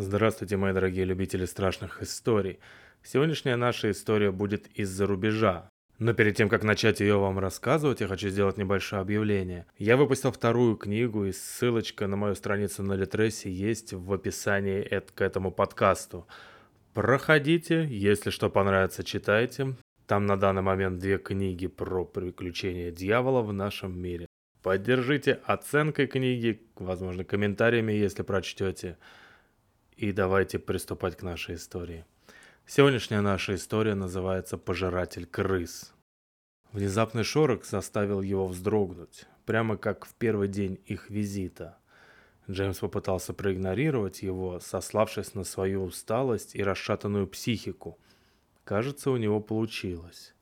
Здравствуйте, мои дорогие любители страшных историй. Сегодняшняя наша история будет из-за рубежа. Но перед тем, как начать ее вам рассказывать, я хочу сделать небольшое объявление. Я выпустил вторую книгу, и ссылочка на мою страницу на Литресе есть в описании к этому подкасту. Проходите, если что понравится, читайте. Там на данный момент две книги про приключения дьявола в нашем мире. Поддержите оценкой книги, возможно, комментариями, если прочтете. И давайте приступать к нашей истории. Сегодняшняя наша история называется «Пожиратель крыс». Внезапный шорох заставил его вздрогнуть, прямо как в первый день их визита. Джеймс попытался проигнорировать его, сославшись на свою усталость и расшатанную психику. Кажется, у него получилось.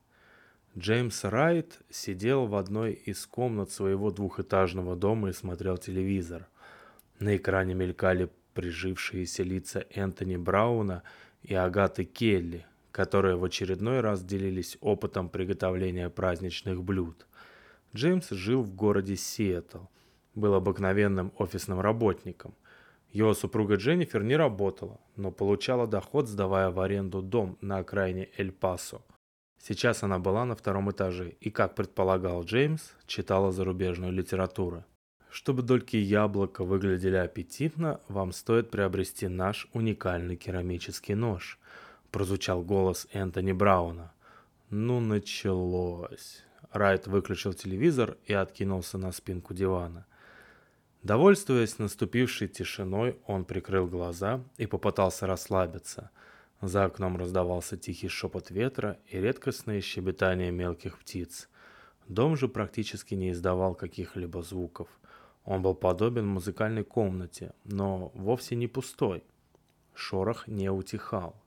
Джеймс Райт сидел в одной из комнат своего двухэтажного дома и смотрел телевизор. На экране мелькали прижившиеся лица Энтони Брауна и Агаты Келли, которые в очередной раз делились опытом приготовления праздничных блюд. Джеймс жил в городе Сиэтл, был обыкновенным офисным работником. Его супруга Дженнифер не работала, но получала доход, сдавая в аренду дом на окраине Эль-Пасо. Сейчас она была на втором этаже и, как предполагал Джеймс, читала зарубежную литературу. Чтобы дольки яблока выглядели аппетитно, вам стоит приобрести наш уникальный керамический нож. Прозвучал голос Энтони Брауна. Ну, началось. Райт выключил телевизор и откинулся на спинку дивана. Довольствуясь наступившей тишиной, он прикрыл глаза и попытался расслабиться. За окном раздавался тихий шепот ветра и редкостное щебетание мелких птиц. Дом же практически не издавал каких-либо звуков – он был подобен музыкальной комнате, но вовсе не пустой. Шорох не утихал.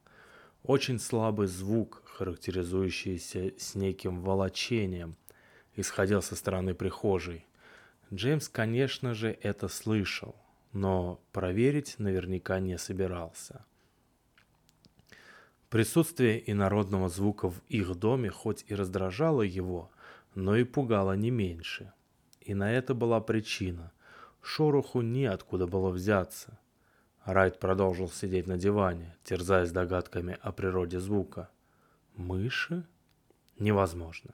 Очень слабый звук, характеризующийся с неким волочением, исходил со стороны прихожей. Джеймс, конечно же, это слышал, но проверить наверняка не собирался. Присутствие инородного звука в их доме хоть и раздражало его, но и пугало не меньше – и на это была причина. Шороху неоткуда было взяться. Райт продолжил сидеть на диване, терзаясь догадками о природе звука. Мыши? Невозможно.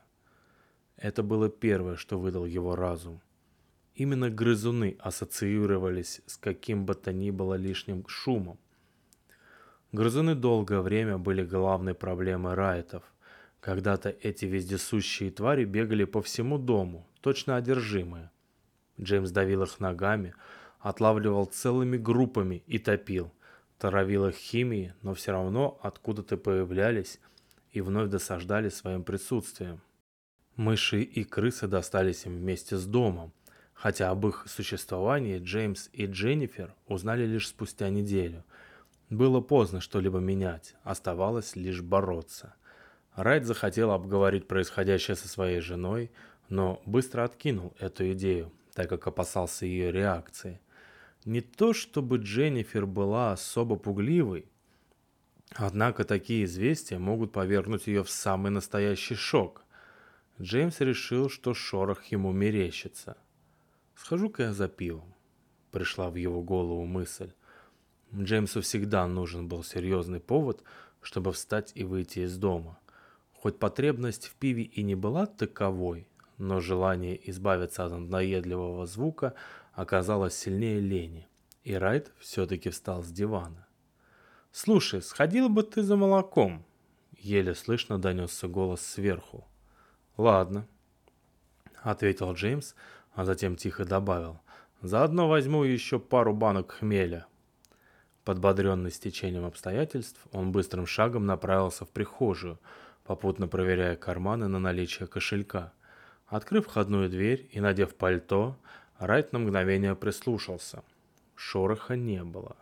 Это было первое, что выдал его разум. Именно грызуны ассоциировались с каким бы то ни было лишним шумом. Грызуны долгое время были главной проблемой райтов. Когда-то эти вездесущие твари бегали по всему дому, точно одержимые. Джеймс давил их ногами, отлавливал целыми группами и топил. Торовил их химией, но все равно откуда-то появлялись и вновь досаждали своим присутствием. Мыши и крысы достались им вместе с домом, хотя об их существовании Джеймс и Дженнифер узнали лишь спустя неделю. Было поздно что-либо менять, оставалось лишь бороться. Райт захотел обговорить происходящее со своей женой, но быстро откинул эту идею, так как опасался ее реакции. Не то чтобы Дженнифер была особо пугливой, однако такие известия могут повергнуть ее в самый настоящий шок. Джеймс решил, что шорох ему мерещится. «Схожу-ка я за пивом», — пришла в его голову мысль. Джеймсу всегда нужен был серьезный повод, чтобы встать и выйти из дома. Хоть потребность в пиве и не была таковой, но желание избавиться от надоедливого звука оказалось сильнее лени, и Райт все-таки встал с дивана. «Слушай, сходил бы ты за молоком?» Еле слышно донесся голос сверху. «Ладно», — ответил Джеймс, а затем тихо добавил. «Заодно возьму еще пару банок хмеля». Подбодренный стечением обстоятельств, он быстрым шагом направился в прихожую, попутно проверяя карманы на наличие кошелька — Открыв входную дверь и надев пальто, Райт на мгновение прислушался. Шороха не было.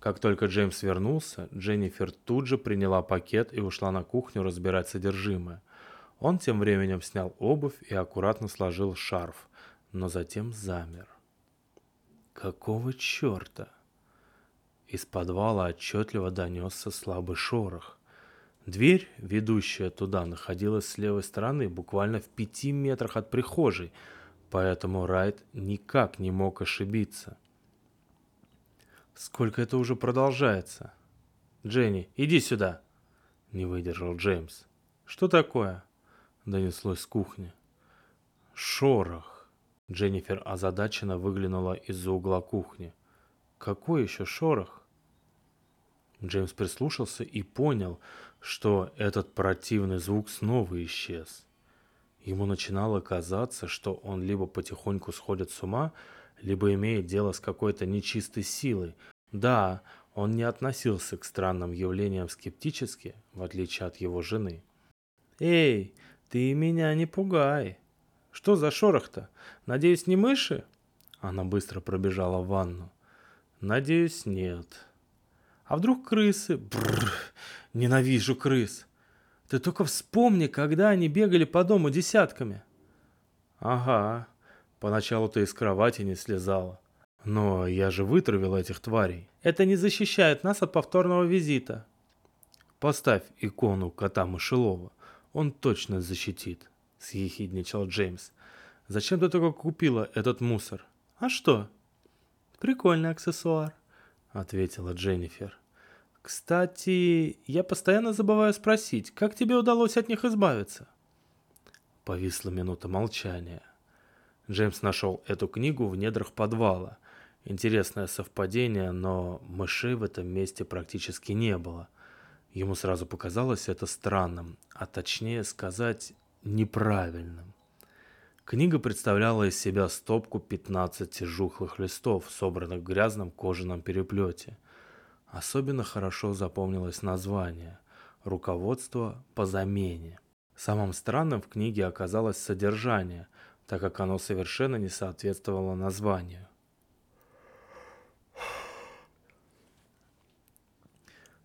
Как только Джеймс вернулся, Дженнифер тут же приняла пакет и ушла на кухню разбирать содержимое. Он тем временем снял обувь и аккуратно сложил шарф, но затем замер. Какого черта? Из подвала отчетливо донесся слабый шорох. Дверь, ведущая туда, находилась с левой стороны, буквально в пяти метрах от прихожей, поэтому Райт никак не мог ошибиться. Сколько это уже продолжается? Дженни, иди сюда. Не выдержал Джеймс. Что такое? Донеслось с кухни. Шорох. Дженнифер озадаченно выглянула из-за угла кухни. Какой еще шорох? Джеймс прислушался и понял, что этот противный звук снова исчез. Ему начинало казаться, что он либо потихоньку сходит с ума, либо имеет дело с какой-то нечистой силой. Да, он не относился к странным явлениям скептически, в отличие от его жены. «Эй, ты меня не пугай! Что за шорох-то? Надеюсь, не мыши?» Она быстро пробежала в ванну. «Надеюсь, нет». «А вдруг крысы?» Бррр, ненавижу крыс. Ты только вспомни, когда они бегали по дому десятками. Ага, Поначалу ты из кровати не слезала. Но я же вытравил этих тварей. Это не защищает нас от повторного визита. Поставь икону кота Мышелова. Он точно защитит, съехидничал Джеймс. Зачем ты только купила этот мусор? А что? Прикольный аксессуар, ответила Дженнифер. Кстати, я постоянно забываю спросить, как тебе удалось от них избавиться? Повисла минута молчания. Джеймс нашел эту книгу в недрах подвала. Интересное совпадение, но мышей в этом месте практически не было. Ему сразу показалось это странным, а точнее сказать, неправильным. Книга представляла из себя стопку 15 жухлых листов, собранных в грязном кожаном переплете. Особенно хорошо запомнилось название «Руководство по замене». Самым странным в книге оказалось содержание – так как оно совершенно не соответствовало названию.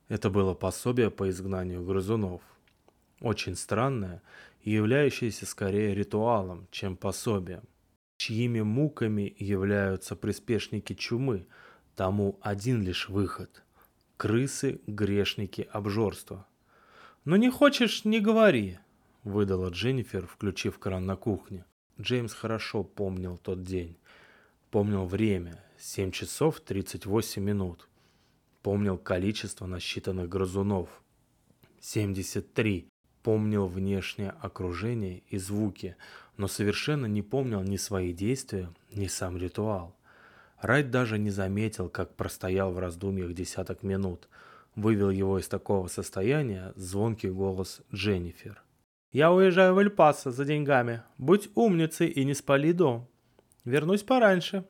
Это было пособие по изгнанию грызунов. Очень странное и являющееся скорее ритуалом, чем пособием. Чьими муками являются приспешники чумы, тому один лишь выход. Крысы, грешники, обжорство. «Ну не хочешь, не говори», — выдала Дженнифер, включив кран на кухне. Джеймс хорошо помнил тот день. Помнил время – 7 часов 38 минут. Помнил количество насчитанных грызунов – 73. Помнил внешнее окружение и звуки, но совершенно не помнил ни свои действия, ни сам ритуал. Райт даже не заметил, как простоял в раздумьях десяток минут. Вывел его из такого состояния звонкий голос Дженнифер – я уезжаю в Эль-Пасо за деньгами. Будь умницей и не спали дом. Вернусь пораньше».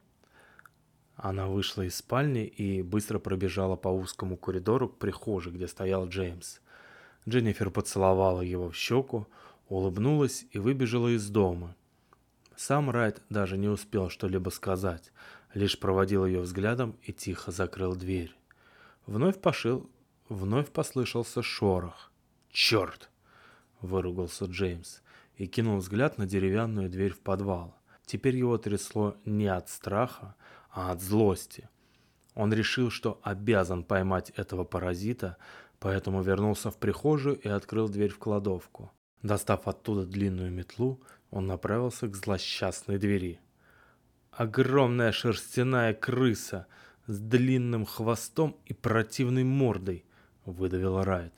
Она вышла из спальни и быстро пробежала по узкому коридору к прихожей, где стоял Джеймс. Дженнифер поцеловала его в щеку, улыбнулась и выбежала из дома. Сам Райт даже не успел что-либо сказать, лишь проводил ее взглядом и тихо закрыл дверь. Вновь пошил, вновь послышался шорох. «Черт!» выругался Джеймс и кинул взгляд на деревянную дверь в подвал. Теперь его трясло не от страха, а от злости. Он решил, что обязан поймать этого паразита, поэтому вернулся в прихожую и открыл дверь в кладовку. Достав оттуда длинную метлу, он направился к злосчастной двери. Огромная шерстяная крыса с длинным хвостом и противной мордой, выдавила Райт.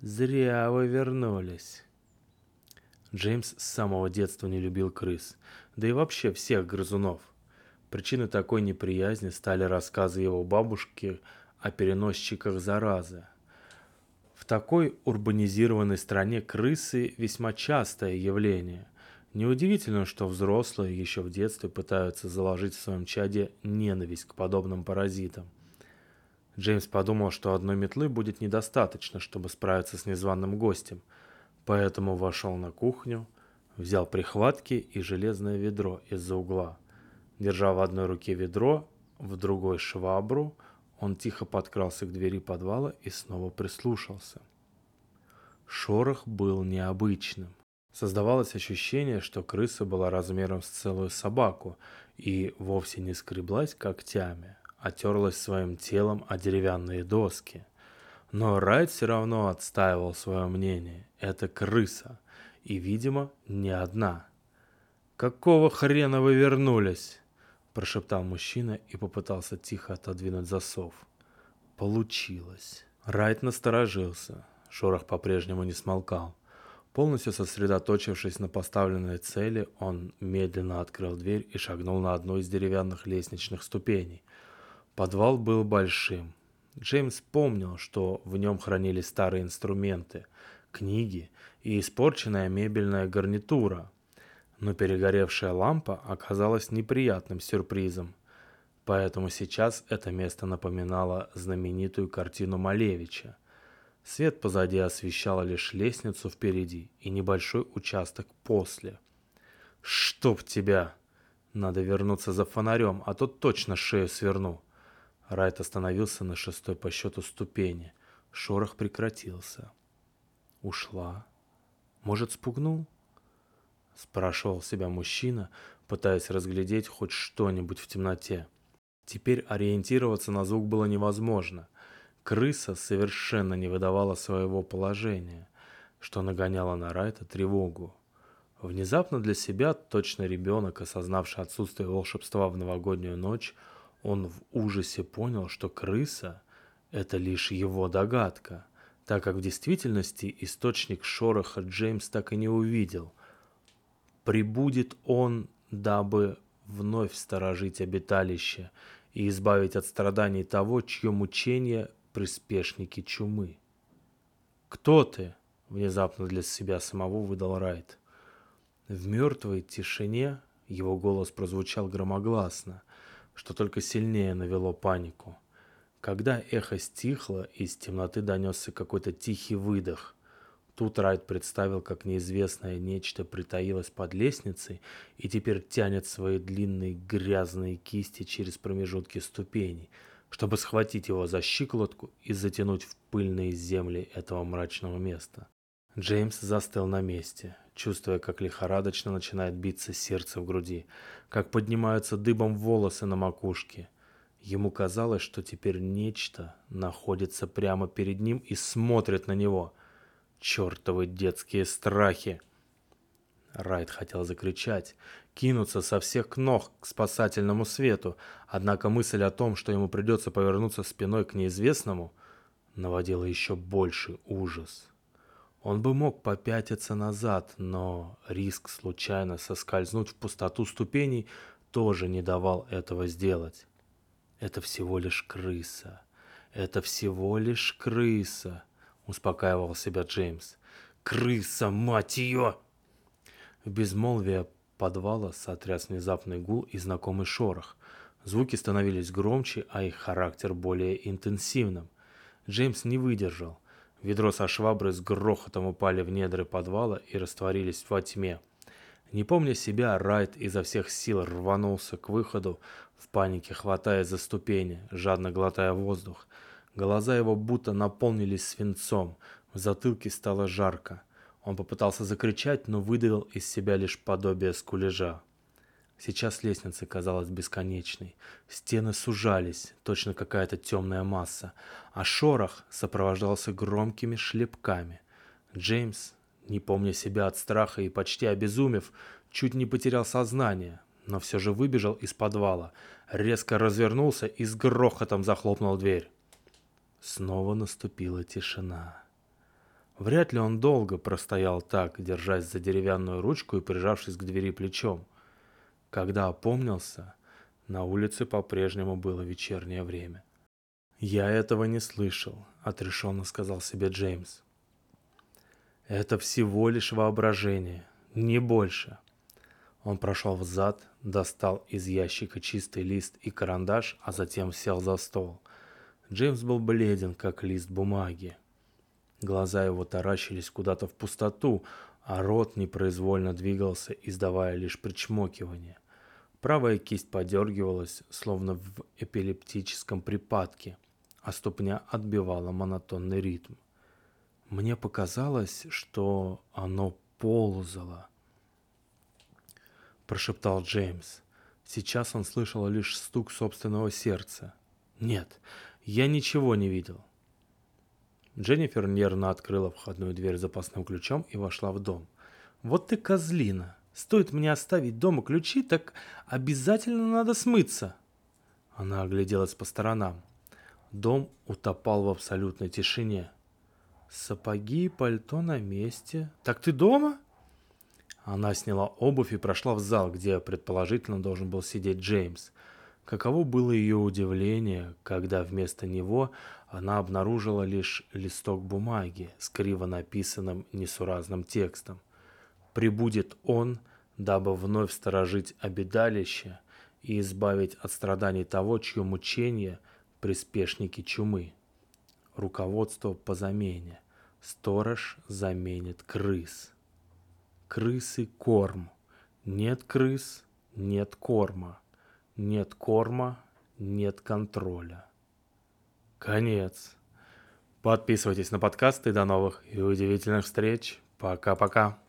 «Зря вы вернулись». Джеймс с самого детства не любил крыс, да и вообще всех грызунов. Причиной такой неприязни стали рассказы его бабушки о переносчиках заразы. В такой урбанизированной стране крысы весьма частое явление. Неудивительно, что взрослые еще в детстве пытаются заложить в своем чаде ненависть к подобным паразитам. Джеймс подумал, что одной метлы будет недостаточно, чтобы справиться с незваным гостем, поэтому вошел на кухню, взял прихватки и железное ведро из-за угла. Держа в одной руке ведро, в другой швабру, он тихо подкрался к двери подвала и снова прислушался. Шорох был необычным. Создавалось ощущение, что крыса была размером с целую собаку и вовсе не скреблась когтями, отерлась своим телом о деревянные доски. Но Райт все равно отстаивал свое мнение. Это крыса. И, видимо, не одна. «Какого хрена вы вернулись?» прошептал мужчина и попытался тихо отодвинуть засов. Получилось. Райт насторожился. Шорох по-прежнему не смолкал. Полностью сосредоточившись на поставленной цели, он медленно открыл дверь и шагнул на одну из деревянных лестничных ступеней. Подвал был большим. Джеймс помнил, что в нем хранились старые инструменты, книги и испорченная мебельная гарнитура. Но перегоревшая лампа оказалась неприятным сюрпризом. Поэтому сейчас это место напоминало знаменитую картину Малевича – Свет позади освещал лишь лестницу впереди и небольшой участок после. «Чтоб тебя!» Надо вернуться за фонарем, а то точно шею сверну. Райт остановился на шестой по счету ступени. Шорох прекратился. Ушла. Может, спугнул? Спрашивал себя мужчина, пытаясь разглядеть хоть что-нибудь в темноте. Теперь ориентироваться на звук было невозможно — Крыса совершенно не выдавала своего положения, что нагоняло на Райта тревогу. Внезапно для себя, точно ребенок, осознавший отсутствие волшебства в новогоднюю ночь, он в ужасе понял, что крыса – это лишь его догадка, так как в действительности источник шороха Джеймс так и не увидел. Прибудет он, дабы вновь сторожить обиталище и избавить от страданий того, чье мучение приспешники чумы. «Кто ты?» — внезапно для себя самого выдал Райт. В мертвой тишине его голос прозвучал громогласно, что только сильнее навело панику. Когда эхо стихло, из темноты донесся какой-то тихий выдох. Тут Райт представил, как неизвестное нечто притаилось под лестницей и теперь тянет свои длинные грязные кисти через промежутки ступеней — чтобы схватить его за щиколотку и затянуть в пыльные земли этого мрачного места. Джеймс застыл на месте, чувствуя, как лихорадочно начинает биться сердце в груди, как поднимаются дыбом волосы на макушке. Ему казалось, что теперь нечто находится прямо перед ним и смотрит на него. Чертовы детские страхи! Райт хотел закричать, кинуться со всех ног к спасательному свету, однако мысль о том, что ему придется повернуться спиной к неизвестному, наводила еще больший ужас. Он бы мог попятиться назад, но риск случайно соскользнуть в пустоту ступеней тоже не давал этого сделать. Это всего лишь крыса. Это всего лишь крыса, успокаивал себя Джеймс. Крыса, мать ее! Безмолвие подвала сотряс внезапный гул и знакомый шорох. Звуки становились громче, а их характер более интенсивным. Джеймс не выдержал. Ведро со шваброй с грохотом упали в недры подвала и растворились во тьме. Не помня себя, Райт изо всех сил рванулся к выходу, в панике хватая за ступени, жадно глотая воздух. Глаза его будто наполнились свинцом, в затылке стало жарко. Он попытался закричать, но выдавил из себя лишь подобие скулежа. Сейчас лестница казалась бесконечной. Стены сужались, точно какая-то темная масса, а шорох сопровождался громкими шлепками. Джеймс, не помня себя от страха и почти обезумев, чуть не потерял сознание, но все же выбежал из подвала, резко развернулся и с грохотом захлопнул дверь. Снова наступила тишина. Вряд ли он долго простоял так, держась за деревянную ручку и прижавшись к двери плечом. Когда опомнился, на улице по-прежнему было вечернее время. «Я этого не слышал», — отрешенно сказал себе Джеймс. «Это всего лишь воображение, не больше». Он прошел взад, достал из ящика чистый лист и карандаш, а затем сел за стол. Джеймс был бледен, как лист бумаги. Глаза его таращились куда-то в пустоту, а рот непроизвольно двигался, издавая лишь причмокивание. Правая кисть подергивалась, словно в эпилептическом припадке, а ступня отбивала монотонный ритм. Мне показалось, что оно ползало. Прошептал Джеймс. Сейчас он слышал лишь стук собственного сердца. Нет, я ничего не видел. Дженнифер нервно открыла входную дверь запасным ключом и вошла в дом. «Вот ты козлина!» — Стоит мне оставить дома ключи, так обязательно надо смыться. Она огляделась по сторонам. Дом утопал в абсолютной тишине. Сапоги и пальто на месте. Так ты дома? Она сняла обувь и прошла в зал, где предположительно должен был сидеть Джеймс. Каково было ее удивление, когда вместо него она обнаружила лишь листок бумаги с криво написанным несуразным текстом. «Прибудет он, дабы вновь сторожить обедалище и избавить от страданий того, чье мучение – приспешники чумы». Руководство по замене. Сторож заменит крыс. Крысы – корм. Нет крыс – нет корма. Нет корма – нет контроля. Конец. Подписывайтесь на подкасты. До новых и удивительных встреч. Пока-пока.